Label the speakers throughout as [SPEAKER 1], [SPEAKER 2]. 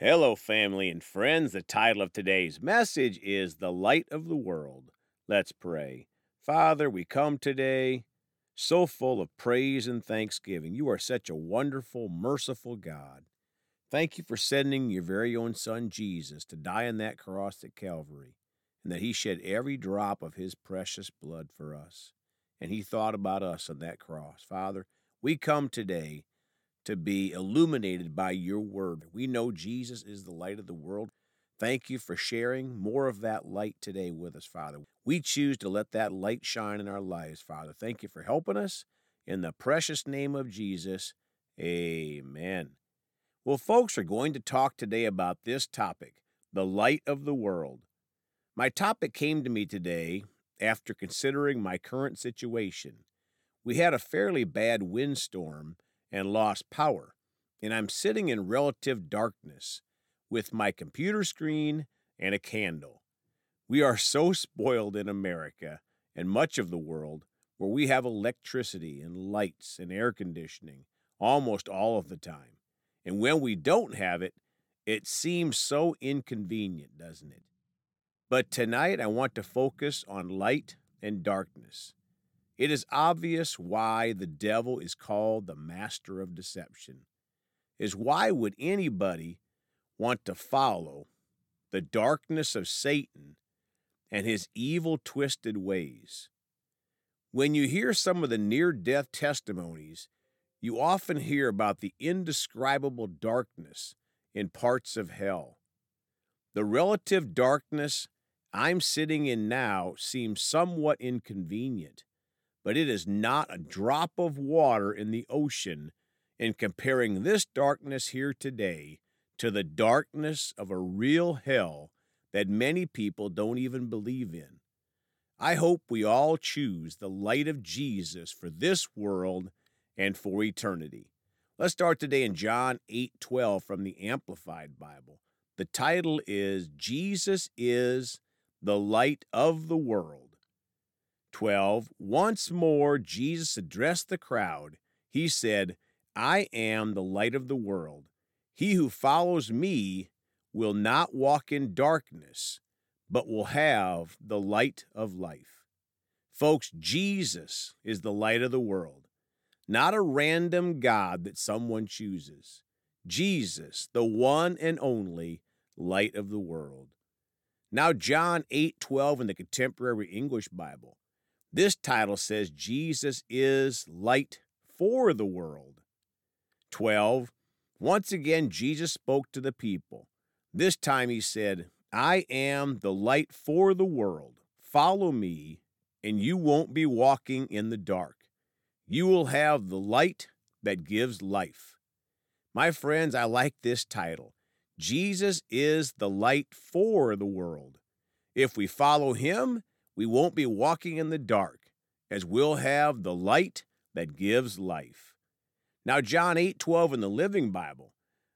[SPEAKER 1] Hello, family and friends. The title of today's message is The Light of the World. Let's pray. Father, we come today so full of praise and thanksgiving. You are such a wonderful, merciful God. Thank you for sending your very own Son, Jesus, to die on that cross at Calvary, and that he shed every drop of his precious blood for us. And he thought about us on that cross. Father, we come today to be illuminated by your word. We know Jesus is the light of the world. Thank you for sharing more of that light today with us, Father. We choose to let that light shine in our lives, Father. Thank you for helping us. In the precious name of Jesus, amen. Well, folks are going to talk today about this topic the light of the world. My topic came to me today after considering my current situation. We had a fairly bad windstorm and lost power, and I'm sitting in relative darkness with my computer screen and a candle. We are so spoiled in America and much of the world where we have electricity and lights and air conditioning almost all of the time. And when we don't have it, it seems so inconvenient, doesn't it? But tonight I want to focus on light and darkness. It is obvious why the devil is called the master of deception. Is why would anybody want to follow the darkness of Satan and his evil, twisted ways? When you hear some of the near death testimonies, you often hear about the indescribable darkness in parts of hell. The relative darkness I'm sitting in now seems somewhat inconvenient but it is not a drop of water in the ocean in comparing this darkness here today to the darkness of a real hell that many people don't even believe in. I hope we all choose the light of Jesus for this world and for eternity. Let's start today in John 8:12 from the Amplified Bible. The title is Jesus is the light of the world. 12, once more Jesus addressed the crowd. He said, I am the light of the world. He who follows me will not walk in darkness, but will have the light of life. Folks, Jesus is the light of the world, not a random God that someone chooses. Jesus, the one and only light of the world. Now, John 8 12 in the Contemporary English Bible. This title says Jesus is light for the world. 12. Once again, Jesus spoke to the people. This time he said, I am the light for the world. Follow me, and you won't be walking in the dark. You will have the light that gives life. My friends, I like this title. Jesus is the light for the world. If we follow him, we won't be walking in the dark, as we'll have the light that gives life. Now, John 8 12 in the Living Bible.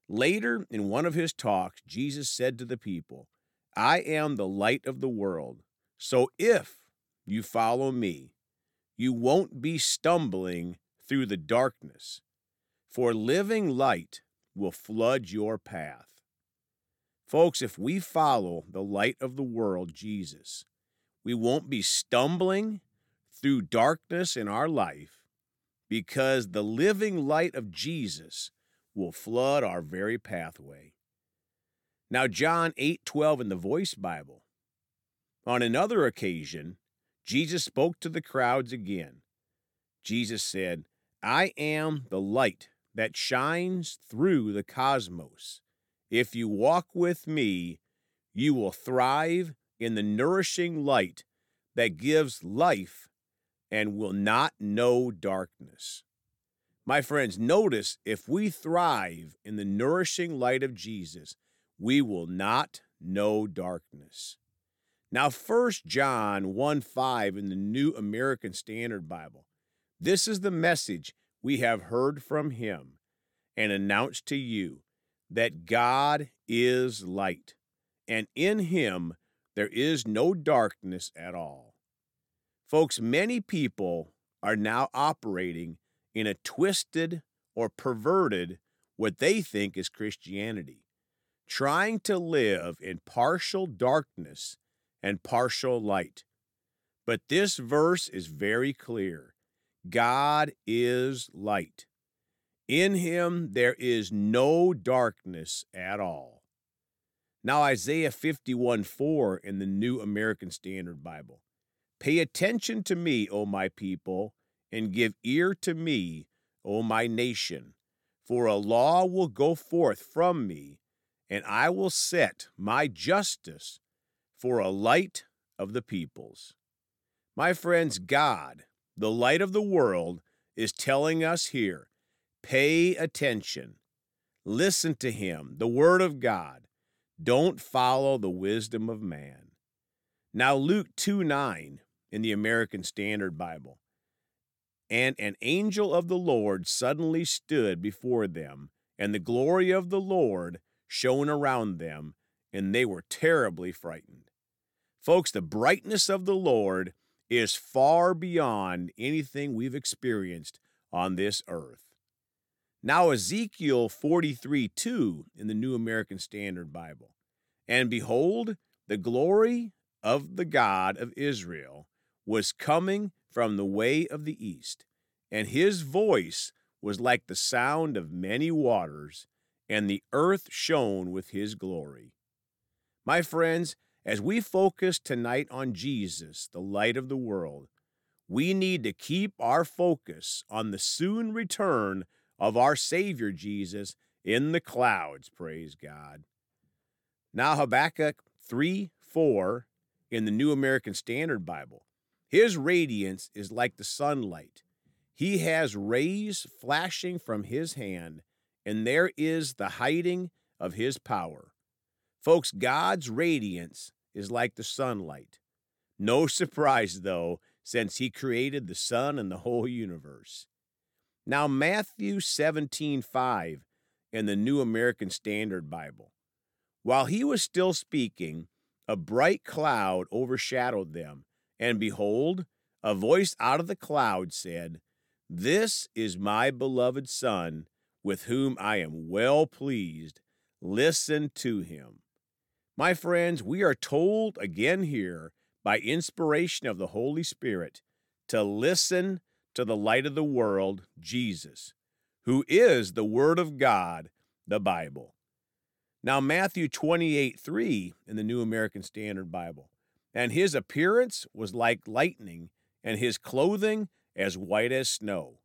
[SPEAKER 1] Later in one of his talks, Jesus said to the people, I am the light of the world. So if you follow me, you won't be stumbling through the darkness, for living light will flood your path. Folks, if we follow the light of the world, Jesus, we won't be stumbling through darkness in our life because the living light of Jesus will flood our very pathway. Now John 8:12 in the Voice Bible. On another occasion, Jesus spoke to the crowds again. Jesus said, "I am the light that shines through the cosmos. If you walk with me, you will thrive in the nourishing light that gives life and will not know darkness. My friends, notice if we thrive in the nourishing light of Jesus, we will not know darkness. Now, 1 John 1 5 in the New American Standard Bible. This is the message we have heard from him and announced to you that God is light, and in him there is no darkness at all. Folks, many people are now operating in a twisted or perverted what they think is Christianity. trying to live in partial darkness and partial light. But this verse is very clear God is light. In him there is no darkness at all. Now, Isaiah 51 4 in the New American Standard Bible. Pay attention to me, O my people, and give ear to me, O my nation. For a law will go forth from me, and I will set my justice for a light of the peoples. My friends, God, the light of the world, is telling us here pay attention. Listen to him, the word of God. Don't follow the wisdom of man. Now, Luke 2 9 in the American Standard Bible. And an angel of the Lord suddenly stood before them, and the glory of the Lord shone around them, and they were terribly frightened. Folks, the brightness of the Lord is far beyond anything we've experienced on this earth. Now, Ezekiel 43 2 in the New American Standard Bible. And behold, the glory of the God of Israel was coming from the way of the east, and his voice was like the sound of many waters, and the earth shone with his glory. My friends, as we focus tonight on Jesus, the light of the world, we need to keep our focus on the soon return of our Savior Jesus in the clouds, praise God. Now, Habakkuk 3 4 in the New American Standard Bible. His radiance is like the sunlight. He has rays flashing from his hand, and there is the hiding of his power. Folks, God's radiance is like the sunlight. No surprise, though, since he created the sun and the whole universe. Now, Matthew 17 5 in the New American Standard Bible. While he was still speaking, a bright cloud overshadowed them and behold, a voice out of the cloud said, This is my beloved Son, with whom I am well pleased. Listen to him. My friends, we are told again here by inspiration of the Holy Spirit to listen to the light of the world, Jesus, who is the Word of God, the Bible. Now, Matthew 28 3 in the New American Standard Bible and his appearance was like lightning, and his clothing as white as snow.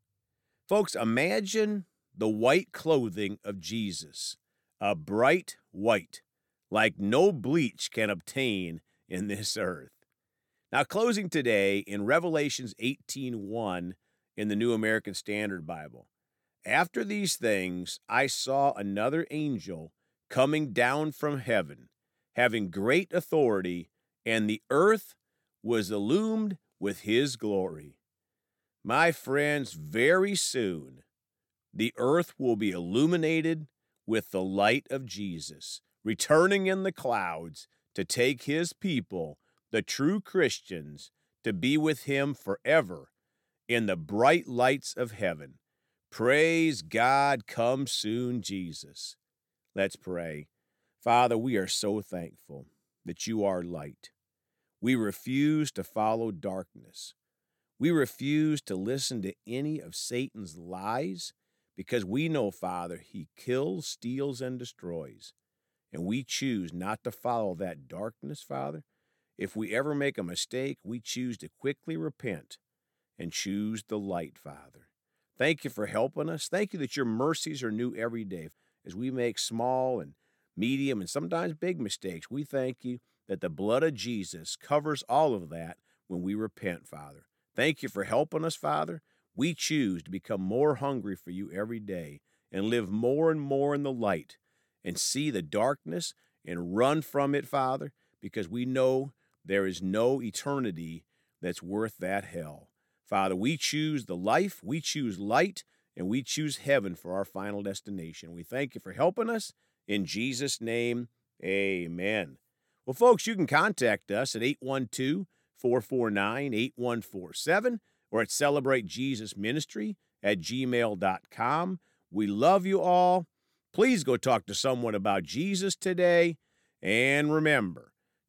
[SPEAKER 1] Folks, imagine the white clothing of Jesus, a bright white, like no bleach can obtain in this earth. Now, closing today in Revelations 18:1 in the New American Standard Bible. After these things, I saw another angel coming down from heaven, having great authority and the earth was illumined with his glory. My friends, very soon the earth will be illuminated with the light of Jesus, returning in the clouds to take his people, the true Christians, to be with him forever in the bright lights of heaven. Praise God, come soon, Jesus. Let's pray. Father, we are so thankful that you are light. We refuse to follow darkness. We refuse to listen to any of Satan's lies because we know, Father, he kills, steals, and destroys. And we choose not to follow that darkness, Father. If we ever make a mistake, we choose to quickly repent and choose the light, Father. Thank you for helping us. Thank you that your mercies are new every day. As we make small and medium and sometimes big mistakes, we thank you that the blood of Jesus covers all of that when we repent, Father. Thank you for helping us, Father. We choose to become more hungry for you every day and live more and more in the light and see the darkness and run from it, Father, because we know there is no eternity that's worth that hell. Father, we choose the life, we choose light, and we choose heaven for our final destination. We thank you for helping us. In Jesus' name, amen. Well, folks, you can contact us at 812 449 8147 or at celebratejesusministry Jesus Ministry at gmail.com. We love you all. Please go talk to someone about Jesus today. And remember,